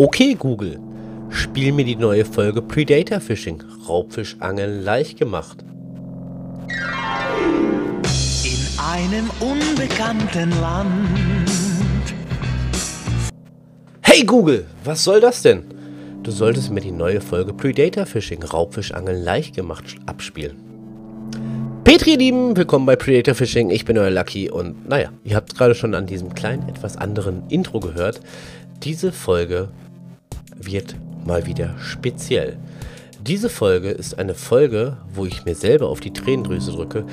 Okay, Google, spiel mir die neue Folge Predator Fishing, Raubfischangeln leicht gemacht. In einem unbekannten Land. Hey Google, was soll das denn? Du solltest mir die neue Folge Predator Fishing, Raubfischangeln leicht gemacht abspielen. Petri, Lieben, willkommen bei Predator Fishing. Ich bin euer Lucky und naja, ihr habt gerade schon an diesem kleinen, etwas anderen Intro gehört. Diese Folge wird mal wieder speziell. Diese Folge ist eine Folge, wo ich mir selber auf die Tränendrüse drücke,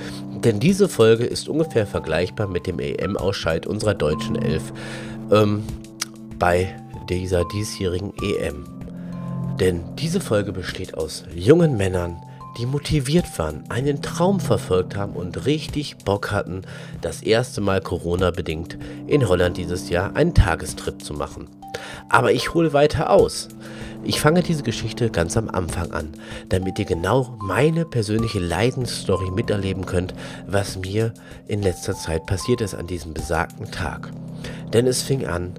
denn diese Folge ist ungefähr vergleichbar mit dem EM-Ausscheid unserer deutschen Elf ähm, bei dieser diesjährigen EM. Denn diese Folge besteht aus jungen Männern, die motiviert waren, einen Traum verfolgt haben und richtig Bock hatten, das erste Mal Corona-bedingt in Holland dieses Jahr einen Tagestrip zu machen. Aber ich hole weiter aus. Ich fange diese Geschichte ganz am Anfang an, damit ihr genau meine persönliche Leidensstory miterleben könnt, was mir in letzter Zeit passiert ist an diesem besagten Tag. Denn es fing an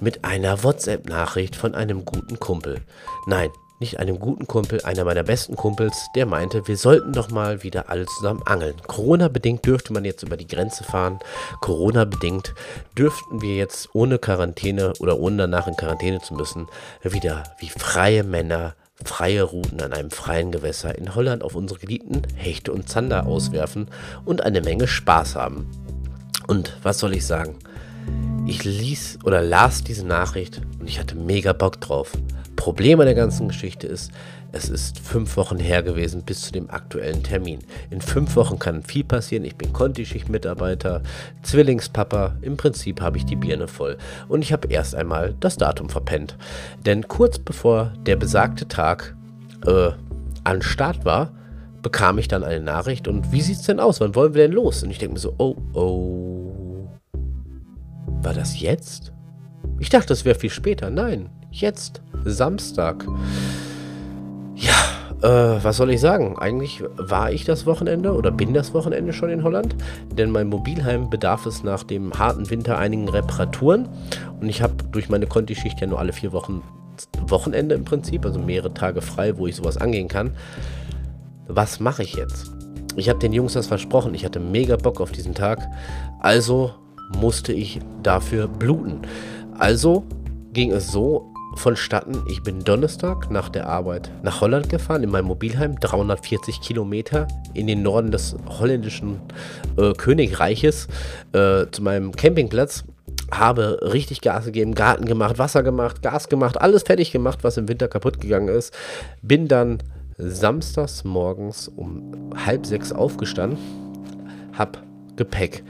mit einer WhatsApp-Nachricht von einem guten Kumpel. Nein, nicht einem guten Kumpel, einer meiner besten Kumpels, der meinte, wir sollten doch mal wieder alle zusammen angeln. Corona-bedingt dürfte man jetzt über die Grenze fahren. Corona-bedingt dürften wir jetzt ohne Quarantäne oder ohne danach in Quarantäne zu müssen, wieder wie freie Männer freie Routen an einem freien Gewässer in Holland auf unsere geliebten Hechte und Zander auswerfen und eine Menge Spaß haben. Und was soll ich sagen? Ich ließ oder las diese Nachricht und ich hatte mega Bock drauf. Problem an der ganzen Geschichte ist, es ist fünf Wochen her gewesen bis zu dem aktuellen Termin. In fünf Wochen kann viel passieren. Ich bin Kontischicht-Mitarbeiter, Zwillingspapa. Im Prinzip habe ich die Birne voll. Und ich habe erst einmal das Datum verpennt. Denn kurz bevor der besagte Tag äh, an Start war, bekam ich dann eine Nachricht. Und wie sieht es denn aus? Wann wollen wir denn los? Und ich denke mir so, oh, oh. War das jetzt? Ich dachte, das wäre viel später. Nein, jetzt. Samstag. Ja, äh, was soll ich sagen? Eigentlich war ich das Wochenende oder bin das Wochenende schon in Holland, denn mein Mobilheim bedarf es nach dem harten Winter einigen Reparaturen und ich habe durch meine Kontischicht ja nur alle vier Wochen Wochenende im Prinzip, also mehrere Tage frei, wo ich sowas angehen kann. Was mache ich jetzt? Ich habe den Jungs das versprochen, ich hatte mega Bock auf diesen Tag, also musste ich dafür bluten. Also ging es so, vonstatten. Ich bin Donnerstag nach der Arbeit nach Holland gefahren, in meinem Mobilheim, 340 Kilometer in den Norden des holländischen äh, Königreiches äh, zu meinem Campingplatz. Habe richtig Gas gegeben, Garten gemacht, Wasser gemacht, Gas gemacht, alles fertig gemacht, was im Winter kaputt gegangen ist. Bin dann samstags morgens um halb sechs aufgestanden, hab Gepäck,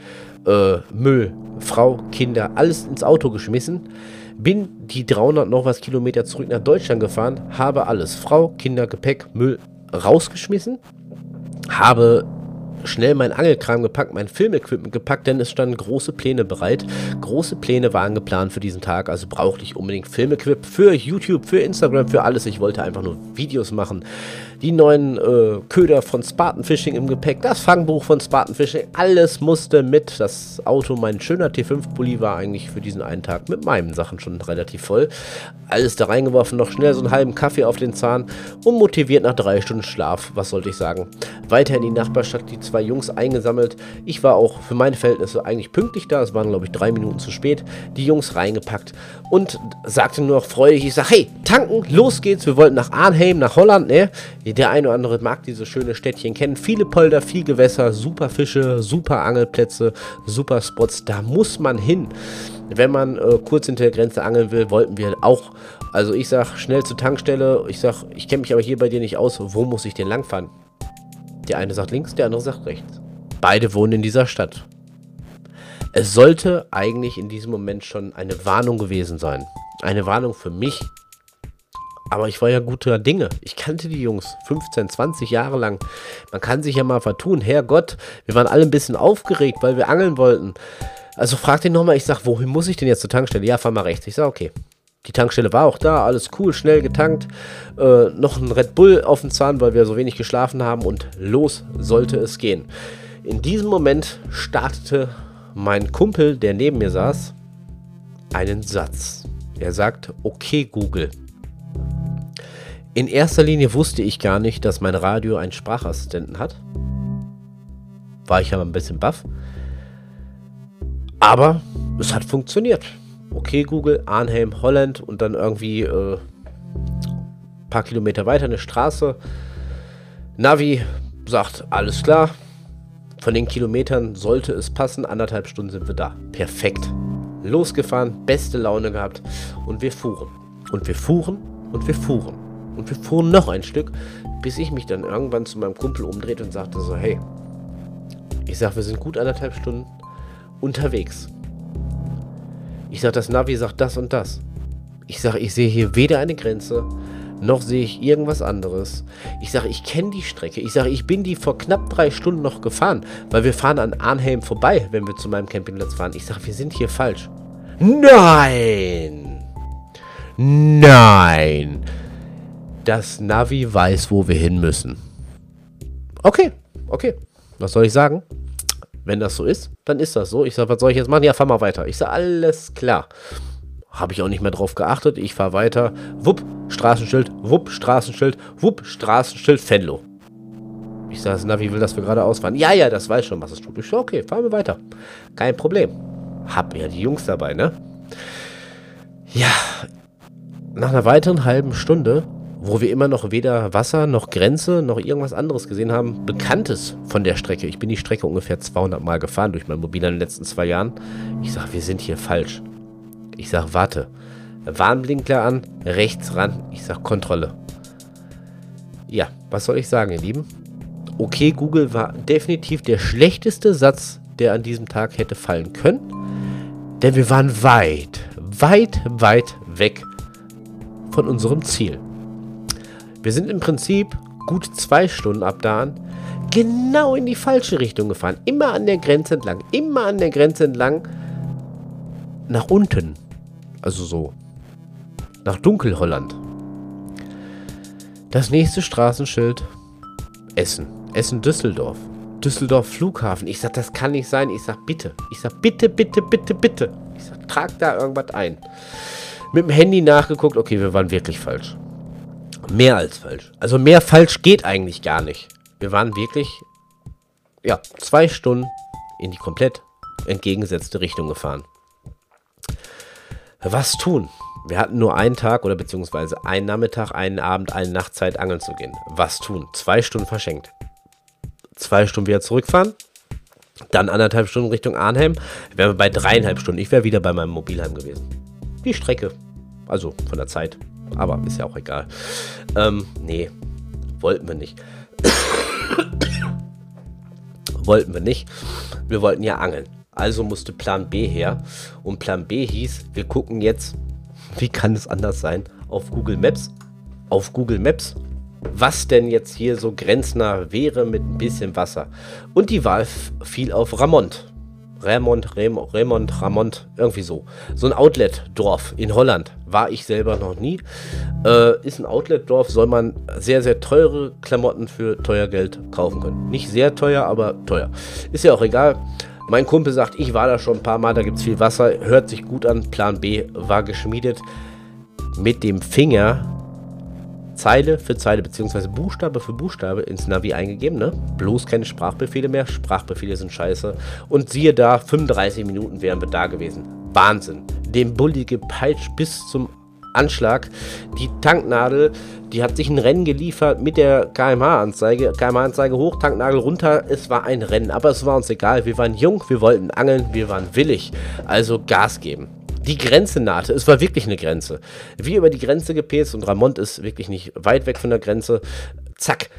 äh, Müll, Frau, Kinder, alles ins Auto geschmissen bin die 300 noch was Kilometer zurück nach Deutschland gefahren, habe alles, Frau, Kinder, Gepäck, Müll rausgeschmissen, habe schnell mein Angelkram gepackt, mein Filmequipment gepackt, denn es standen große Pläne bereit. Große Pläne waren geplant für diesen Tag, also brauchte ich unbedingt Filmequip für YouTube, für Instagram, für alles. Ich wollte einfach nur Videos machen die neuen äh, Köder von Spartan Fishing im Gepäck, das Fangbuch von Spartan Fishing, alles musste mit. Das Auto, mein schöner T5-Pulli war eigentlich für diesen einen Tag mit meinen Sachen schon relativ voll. Alles da reingeworfen, noch schnell so einen halben Kaffee auf den Zahn und motiviert nach drei Stunden Schlaf, was sollte ich sagen. Weiter in die Nachbarstadt die zwei Jungs eingesammelt. Ich war auch für meine Verhältnisse eigentlich pünktlich da, es waren glaube ich drei Minuten zu spät. Die Jungs reingepackt und sagte nur noch freudig, ich sag, hey, tanken, los geht's, wir wollten nach Arnhem, nach Holland, ne? Der eine oder andere mag diese schöne Städtchen kennen. Viele Polder, viel Gewässer, super Fische, super Angelplätze, super Spots. Da muss man hin. Wenn man äh, kurz hinter der Grenze angeln will, wollten wir auch. Also ich sag schnell zur Tankstelle. Ich sag, ich kenne mich aber hier bei dir nicht aus. Wo muss ich denn langfahren? Der eine sagt links, der andere sagt rechts. Beide wohnen in dieser Stadt. Es sollte eigentlich in diesem Moment schon eine Warnung gewesen sein. Eine Warnung für mich, aber ich war ja guter Dinge. Ich kannte die Jungs 15, 20 Jahre lang. Man kann sich ja mal vertun. Herrgott, wir waren alle ein bisschen aufgeregt, weil wir angeln wollten. Also frag den nochmal, ich sag, wohin muss ich denn jetzt zur Tankstelle? Ja, fahr mal rechts. Ich sag, okay. Die Tankstelle war auch da, alles cool, schnell getankt. Äh, noch ein Red Bull auf dem Zahn, weil wir so wenig geschlafen haben und los sollte es gehen. In diesem Moment startete mein Kumpel, der neben mir saß, einen Satz. Er sagt, okay Google. In erster Linie wusste ich gar nicht, dass mein Radio einen Sprachassistenten hat. War ich aber ein bisschen baff. Aber es hat funktioniert. Okay Google, Arnhem, Holland und dann irgendwie äh, paar Kilometer weiter eine Straße. Navi sagt, alles klar. Von den Kilometern sollte es passen. Anderthalb Stunden sind wir da. Perfekt. Losgefahren, beste Laune gehabt und wir fuhren. Und wir fuhren und wir fuhren. Und wir fuhren noch ein Stück, bis ich mich dann irgendwann zu meinem Kumpel umdrehte und sagte so, hey, ich sag, wir sind gut anderthalb Stunden unterwegs. Ich sag, das Navi sagt das und das. Ich sag, ich sehe hier weder eine Grenze, noch sehe ich irgendwas anderes. Ich sage, ich kenne die Strecke. Ich sage, ich bin die vor knapp drei Stunden noch gefahren, weil wir fahren an Arnhem vorbei, wenn wir zu meinem Campingplatz fahren. Ich sage, wir sind hier falsch. Nein! Nein! Das Navi weiß, wo wir hin müssen. Okay, okay. Was soll ich sagen? Wenn das so ist, dann ist das so. Ich sage, was soll ich jetzt machen? Ja, fahr mal weiter. Ich sage, alles klar. Habe ich auch nicht mehr drauf geachtet. Ich fahre weiter. Wupp, Straßenschild, wupp, Straßenschild, wupp, Straßenschild, Fenlo. Ich sage, na, wie will das wir gerade ausfahren? Ja, ja, das weiß schon, was es tut. Ich sage, okay, fahren wir weiter. Kein Problem. Hab ja die Jungs dabei, ne? Ja, nach einer weiteren halben Stunde, wo wir immer noch weder Wasser noch Grenze noch irgendwas anderes gesehen haben, Bekanntes von der Strecke. Ich bin die Strecke ungefähr 200 Mal gefahren durch mein Mobil in den letzten zwei Jahren. Ich sage, wir sind hier falsch. Ich sag, warte. Warnblinkler an, rechts ran. Ich sag, Kontrolle. Ja, was soll ich sagen, ihr Lieben? Okay, Google war definitiv der schlechteste Satz, der an diesem Tag hätte fallen können. Denn wir waren weit, weit, weit weg von unserem Ziel. Wir sind im Prinzip gut zwei Stunden ab da an genau in die falsche Richtung gefahren. Immer an der Grenze entlang. Immer an der Grenze entlang. Nach unten. Also so. Nach Dunkelholland. Das nächste Straßenschild. Essen. Essen-Düsseldorf. Düsseldorf Flughafen. Ich sag, das kann nicht sein. Ich sag, bitte. Ich sag, bitte, bitte, bitte, bitte. Ich sag, trag da irgendwas ein. Mit dem Handy nachgeguckt. Okay, wir waren wirklich falsch. Mehr als falsch. Also mehr falsch geht eigentlich gar nicht. Wir waren wirklich, ja, zwei Stunden in die komplett entgegengesetzte Richtung gefahren. Was tun? Wir hatten nur einen Tag oder beziehungsweise einen Nachmittag, einen Abend, eine Nachtzeit angeln zu gehen. Was tun? Zwei Stunden verschenkt. Zwei Stunden wieder zurückfahren. Dann anderthalb Stunden Richtung Arnhem. Wären wir bei dreieinhalb Stunden. Ich wäre wieder bei meinem Mobilheim gewesen. Die Strecke. Also von der Zeit. Aber ist ja auch egal. Ähm, nee. Wollten wir nicht. wollten wir nicht. Wir wollten ja angeln. Also musste Plan B her. Und Plan B hieß, wir gucken jetzt, wie kann es anders sein, auf Google Maps. Auf Google Maps, was denn jetzt hier so grenznah wäre mit ein bisschen Wasser. Und die Wahl fiel auf Ramont. Remont, Remont, Remont, Ramont, irgendwie so. So ein Outlet-Dorf in Holland. War ich selber noch nie. Äh, ist ein Outlet-Dorf, soll man sehr, sehr teure Klamotten für teuer Geld kaufen können. Nicht sehr teuer, aber teuer. Ist ja auch egal. Mein Kumpel sagt, ich war da schon ein paar Mal, da gibt es viel Wasser, hört sich gut an. Plan B war geschmiedet. Mit dem Finger Zeile für Zeile bzw. Buchstabe für Buchstabe ins Navi eingegeben. Ne? Bloß keine Sprachbefehle mehr. Sprachbefehle sind scheiße. Und siehe da, 35 Minuten wären wir da gewesen. Wahnsinn. Den Bulli gepeitscht bis zum Anschlag. Die Tanknadel, die hat sich ein Rennen geliefert mit der KMH-Anzeige. KMH-Anzeige hoch, Tanknadel runter. Es war ein Rennen, aber es war uns egal. Wir waren jung, wir wollten angeln, wir waren willig. Also Gas geben. Die Grenze nahte. Es war wirklich eine Grenze. Wir über die Grenze gepetzt und Ramont ist wirklich nicht weit weg von der Grenze. Zack.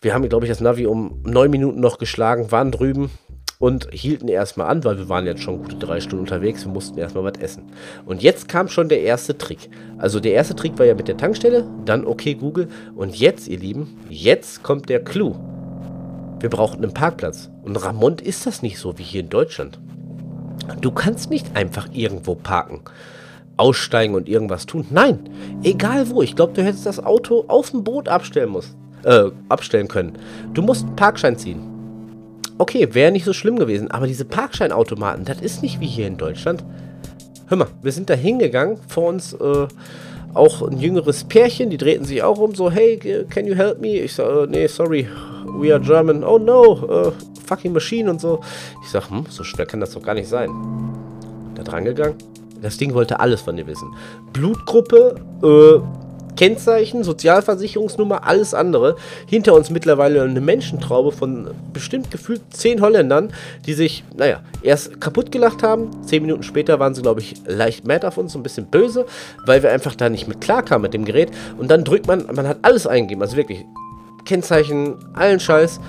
Wir haben, glaube ich, das Navi um neun Minuten noch geschlagen, waren drüben und hielten erstmal an, weil wir waren jetzt schon gute drei Stunden unterwegs. Wir mussten erstmal was essen. Und jetzt kam schon der erste Trick. Also der erste Trick war ja mit der Tankstelle, dann okay Google. Und jetzt, ihr Lieben, jetzt kommt der Clou. Wir brauchten einen Parkplatz. Und Ramont ist das nicht so wie hier in Deutschland. Du kannst nicht einfach irgendwo parken, aussteigen und irgendwas tun. Nein, egal wo. Ich glaube, du hättest das Auto auf dem Boot abstellen, musst, äh, abstellen können. Du musst einen Parkschein ziehen. okay, wäre nicht so schlimm gewesen. Aber diese Parkscheinautomaten, das ist nicht wie hier in Deutschland. Hör mal, wir sind da hingegangen, vor uns äh, auch ein jüngeres Pärchen, die drehten sich auch um, so, hey, can you help me? Ich sag, äh, nee, sorry, we are German. Oh no, uh, fucking machine und so. Ich sag, hm, so schwer kann das doch gar nicht sein. Da dran gegangen. Das Ding wollte alles von dir wissen. Blutgruppe, äh, Kennzeichen, Sozialversicherungsnummer, alles andere. Hinter uns mittlerweile eine Menschentraube von bestimmt gefühlt zehn Holländern, die sich, naja, erst kaputt gelacht haben. Zehn Minuten später waren sie, glaube ich, leicht mad auf uns, ein bisschen böse, weil wir einfach da nicht mit klarkamen mit dem Gerät. Und dann drückt man, man hat alles eingegeben, also wirklich Kennzeichen, allen Scheiß.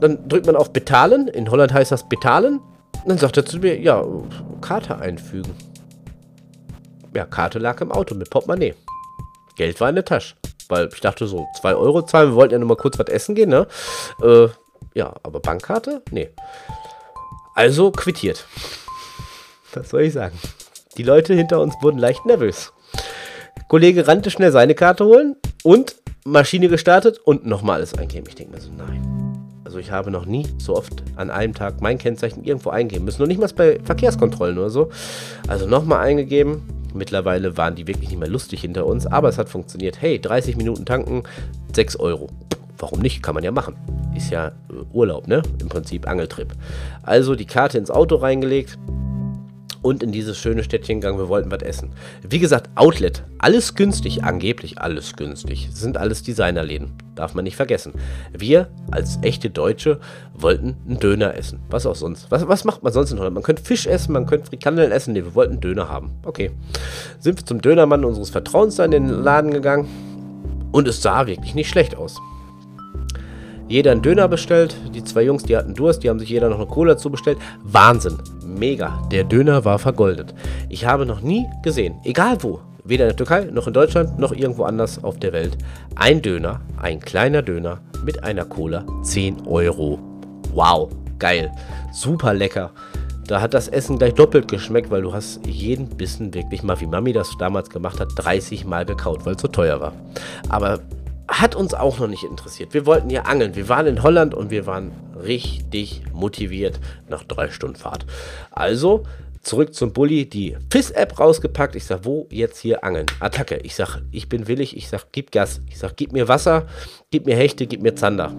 Dann drückt man auf Betalen. In Holland heißt das Betalen. Dann sagt er zu mir, ja, Karte einfügen. Ja, Karte lag im Auto mit Portemonnaie. Geld war in der Tasche. Weil ich dachte so, 2 Euro zahlen, wir wollten ja nur mal kurz was essen gehen, ne? Äh, ja, aber Bankkarte? Nee. Also quittiert. Was soll ich sagen? Die Leute hinter uns wurden leicht nervös. Kollege rannte schnell seine Karte holen und Maschine gestartet und nochmal alles eingeben. Ich denke mir so, nein. Also ich habe noch nie so oft an einem Tag mein Kennzeichen irgendwo eingeben müssen. Noch nicht mal bei Verkehrskontrollen oder so. Also nochmal eingegeben. Mittlerweile waren die wirklich nicht mehr lustig hinter uns, aber es hat funktioniert. Hey, 30 Minuten tanken, 6 Euro. Warum nicht? Kann man ja machen. Ist ja äh, Urlaub, ne? Im Prinzip Angeltrip. Also die Karte ins Auto reingelegt, und in dieses schöne Städtchen gegangen. Wir wollten was essen. Wie gesagt, Outlet. Alles günstig, angeblich alles günstig. Das sind alles Designerläden. Darf man nicht vergessen. Wir als echte Deutsche wollten einen Döner essen. Was auch sonst. Was, was macht man sonst in Holland? Man könnte Fisch essen, man könnte Frikandeln essen. Nee, wir wollten einen Döner haben. Okay. Sind wir zum Dönermann unseres Vertrauens da in den Laden gegangen. Und es sah wirklich nicht schlecht aus jeder einen Döner bestellt. Die zwei Jungs, die hatten Durst, die haben sich jeder noch eine Cola dazu. Wahnsinn, mega. Der Döner war vergoldet. Ich habe noch nie gesehen, egal wo, weder in der Türkei noch in Deutschland noch irgendwo anders auf der Welt, ein Döner, ein kleiner Döner mit einer Cola, 10 Euro. Wow, geil, super lecker. Da hat das Essen gleich doppelt geschmeckt, weil du hast jeden Bissen wirklich mal, wie Mami das damals gemacht hat, 30 Mal gekaut, weil es so teuer war. Aber hat uns auch noch nicht interessiert. Wir wollten ja angeln. Wir waren in Holland und wir waren richtig motiviert nach drei Stunden Fahrt. Also zurück zum Bulli, die FIS-App rausgepackt. Ich sag, wo jetzt hier angeln? Attacke. Ich sag, ich bin willig. Ich sag, gib Gas. Ich sag, gib mir Wasser, gib mir Hechte, gib mir Zander.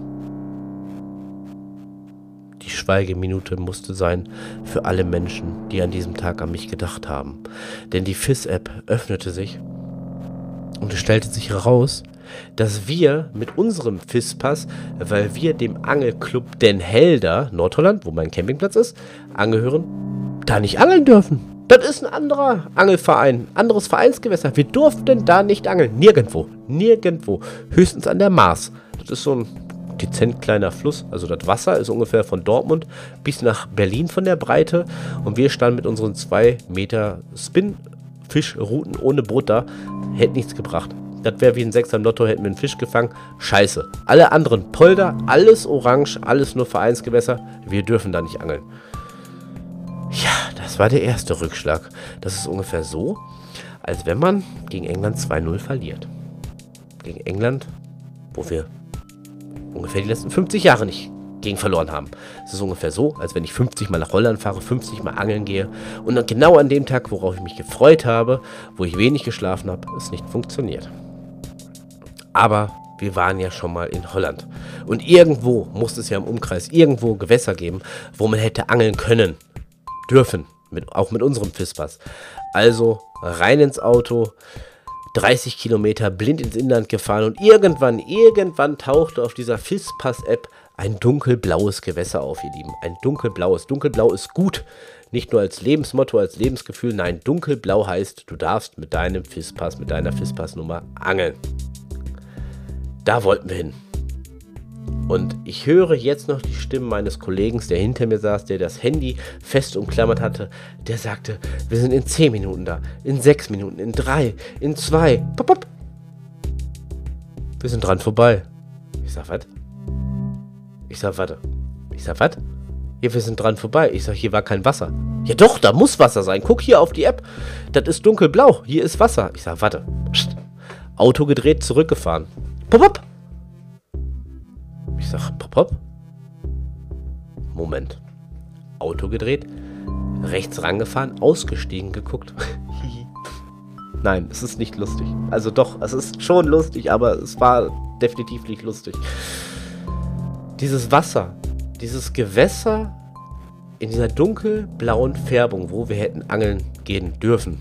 Die Schweigeminute musste sein für alle Menschen, die an diesem Tag an mich gedacht haben. Denn die FIS-App öffnete sich und es stellte sich heraus, dass wir mit unserem FIS-Pass, weil wir dem Angelclub Den Helder, Nordholland, wo mein Campingplatz ist, angehören, da nicht angeln dürfen. Das ist ein anderer Angelverein, anderes Vereinsgewässer. Wir durften da nicht angeln. Nirgendwo. Nirgendwo. Höchstens an der Maas. Das ist so ein dezent kleiner Fluss. Also das Wasser ist ungefähr von Dortmund bis nach Berlin von der Breite. Und wir standen mit unseren zwei Meter Spin-Fischrouten ohne da. Hätte nichts gebracht. Das wäre wie ein Sechser Lotto, hätten wir einen Fisch gefangen. Scheiße. Alle anderen Polder, alles orange, alles nur Vereinsgewässer. Wir dürfen da nicht angeln. Ja, das war der erste Rückschlag. Das ist ungefähr so, als wenn man gegen England 2-0 verliert. Gegen England, wo wir ungefähr die letzten 50 Jahre nicht gegen verloren haben. Es ist ungefähr so, als wenn ich 50 Mal nach Holland fahre, 50 Mal angeln gehe und dann genau an dem Tag, worauf ich mich gefreut habe, wo ich wenig geschlafen habe, es nicht funktioniert. Aber wir waren ja schon mal in Holland. Und irgendwo muss es ja im Umkreis irgendwo Gewässer geben, wo man hätte angeln können. Dürfen. Mit, auch mit unserem Fispers. Also rein ins Auto, 30 Kilometer blind ins Inland gefahren und irgendwann, irgendwann tauchte auf dieser Fispass-App ein dunkelblaues Gewässer auf, ihr Lieben. Ein dunkelblaues. Dunkelblau ist gut. Nicht nur als Lebensmotto, als Lebensgefühl. Nein, dunkelblau heißt, du darfst mit deinem Fispass, mit deiner Fispass-Nummer angeln. Da wollten wir hin. Und ich höre jetzt noch die Stimme meines Kollegen, der hinter mir saß, der das Handy fest umklammert hatte. Der sagte, wir sind in 10 Minuten da, in 6 Minuten, in 3, in 2. Pop, pop. Wir sind dran vorbei. Ich sag, was? Ich sag, warte. Ich sag, was? Ja, wir sind dran vorbei. Ich sag, hier war kein Wasser. Ja doch, da muss Wasser sein. Guck hier auf die App. Das ist dunkelblau. Hier ist Wasser. Ich sag, warte. Psst. Auto gedreht, zurückgefahren. Pop, pop. Ich sag, pop, pop. Moment. Auto gedreht, rechts rangefahren, ausgestiegen, geguckt. Nein, es ist nicht lustig. Also doch, es ist schon lustig, aber es war definitiv nicht lustig. Dieses Wasser, dieses Gewässer in dieser dunkelblauen Färbung, wo wir hätten angeln gehen dürfen.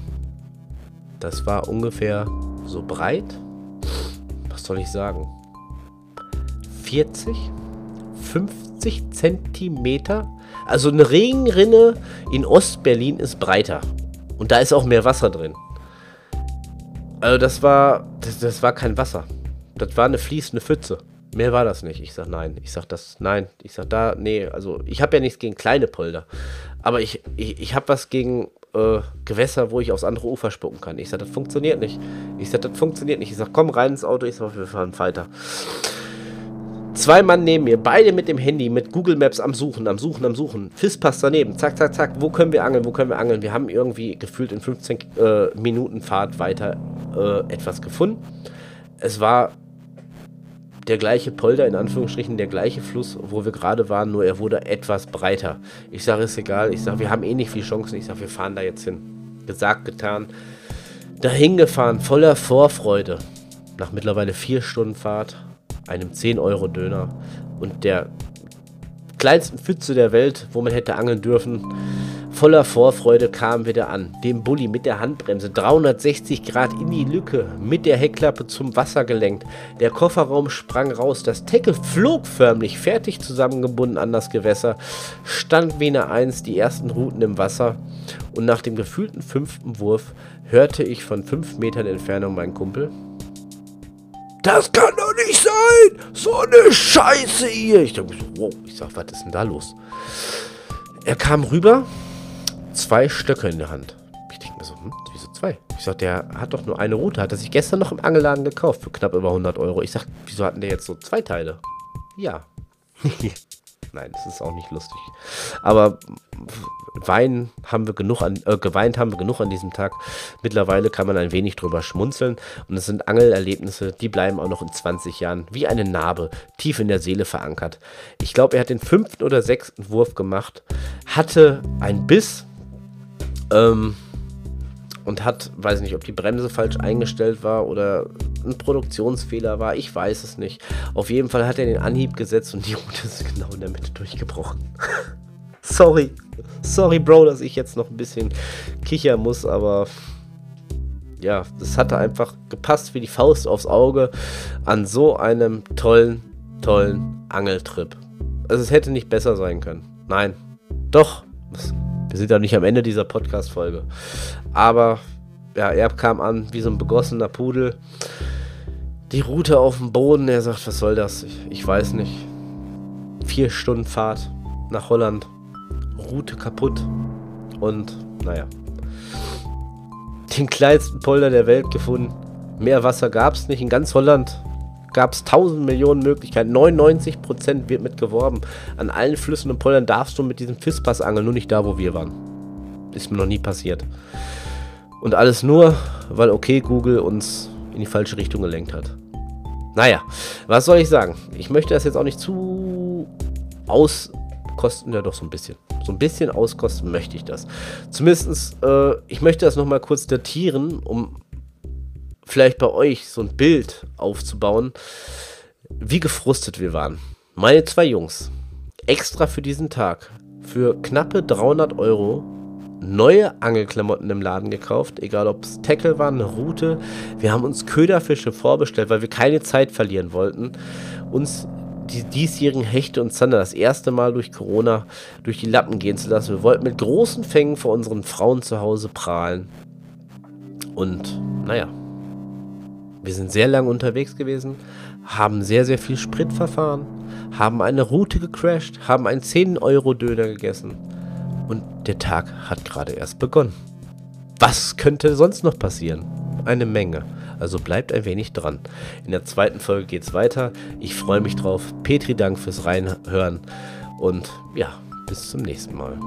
Das war ungefähr so breit. Soll ich sagen? 40, 50 Zentimeter. Also eine Regenrinne in Ostberlin ist breiter. Und da ist auch mehr Wasser drin. Also das war, das, das war kein Wasser. Das war eine fließende Pfütze. Mehr war das nicht. Ich sag nein. Ich sag das nein. Ich sag da, nee. Also ich habe ja nichts gegen kleine Polder. Aber ich, ich, ich habe was gegen äh, Gewässer, wo ich aufs andere Ufer spucken kann. Ich sag, das funktioniert nicht. Ich sag, das funktioniert nicht. Ich sag, komm rein ins Auto. Ich sag, wir fahren weiter. Zwei Mann neben mir, beide mit dem Handy, mit Google Maps am Suchen, am Suchen, am Suchen. Fistpass daneben, zack, zack, zack. Wo können wir angeln, wo können wir angeln? Wir haben irgendwie gefühlt in 15 äh, Minuten Fahrt weiter äh, etwas gefunden. Es war der gleiche Polder, in Anführungsstrichen, der gleiche Fluss, wo wir gerade waren, nur er wurde etwas breiter. Ich sage, ist egal. Ich sage, wir haben eh nicht viel Chancen. Ich sage, wir fahren da jetzt hin. Gesagt, getan. Dahin gefahren, voller Vorfreude. Nach mittlerweile vier Stunden Fahrt einem 10-Euro-Döner und der kleinsten Pfütze der Welt, wo man hätte angeln dürfen. Voller Vorfreude kamen wir da an. Dem Bulli mit der Handbremse 360 Grad in die Lücke, mit der Heckklappe zum Wasser gelenkt. Der Kofferraum sprang raus, das Tackle flog förmlich, fertig zusammengebunden an das Gewässer. Stand wie eine Eins, die ersten Routen im Wasser. Und nach dem gefühlten fünften Wurf hörte ich von fünf Metern Entfernung meinen Kumpel. Das kann doch nicht sein! So eine Scheiße hier! Ich dachte wow, ich sag, was ist denn da los? Er kam rüber, zwei Stöcke in der Hand. Ich denke mir so, hm, wieso zwei? Ich sag, der hat doch nur eine Route, hat er sich gestern noch im Angelladen gekauft für knapp über 100 Euro. Ich sag, wieso hatten der jetzt so zwei Teile? Ja. Nein, das ist auch nicht lustig. Aber Wein haben wir genug an, äh, geweint haben wir genug an diesem Tag. Mittlerweile kann man ein wenig drüber schmunzeln. Und es sind Angelerlebnisse, die bleiben auch noch in 20 Jahren wie eine Narbe tief in der Seele verankert. Ich glaube, er hat den fünften oder sechsten Wurf gemacht, hatte einen Biss. Ähm, und hat, weiß nicht, ob die Bremse falsch eingestellt war oder ein Produktionsfehler war, ich weiß es nicht. Auf jeden Fall hat er den Anhieb gesetzt und die Route ist genau in der Mitte durchgebrochen. Sorry. Sorry, Bro, dass ich jetzt noch ein bisschen kichern muss, aber ja, das hatte einfach gepasst wie die Faust aufs Auge an so einem tollen, tollen Angeltrip. Also es hätte nicht besser sein können. Nein. Doch. Wir sind ja nicht am Ende dieser Podcast-Folge. Aber ja, er kam an wie so ein begossener Pudel. Die Route auf dem Boden. Er sagt, was soll das? Ich, ich weiß nicht. Vier Stunden Fahrt nach Holland. Route kaputt. Und naja. Den kleinsten Polder der Welt gefunden. Mehr Wasser gab es nicht. In ganz Holland gab es tausend Millionen Möglichkeiten. 99% wird mit geworben. An allen Flüssen und Poldern darfst du mit diesem Fischpass angeln, nur nicht da, wo wir waren. Ist mir noch nie passiert. Und alles nur, weil okay Google uns in die falsche Richtung gelenkt hat. Naja, was soll ich sagen? Ich möchte das jetzt auch nicht zu auskosten, ja doch so ein bisschen. So ein bisschen auskosten möchte ich das. Zumindest, äh, ich möchte das nochmal kurz datieren, um vielleicht bei euch so ein Bild aufzubauen, wie gefrustet wir waren. Meine zwei Jungs, extra für diesen Tag, für knappe 300 Euro neue Angelklamotten im Laden gekauft, egal ob es Tackle war, eine Route. Wir haben uns Köderfische vorbestellt, weil wir keine Zeit verlieren wollten. Uns die diesjährigen Hechte und Zander das erste Mal durch Corona durch die Lappen gehen zu lassen. Wir wollten mit großen Fängen vor unseren Frauen zu Hause prahlen. Und naja, wir sind sehr lange unterwegs gewesen, haben sehr, sehr viel Sprit verfahren, haben eine Route gecrashed, haben einen 10-Euro-Döner gegessen. Und der Tag hat gerade erst begonnen. Was könnte sonst noch passieren? Eine Menge. Also bleibt ein wenig dran. In der zweiten Folge geht es weiter. Ich freue mich drauf. Petri, Dank fürs Reinhören. Und ja, bis zum nächsten Mal.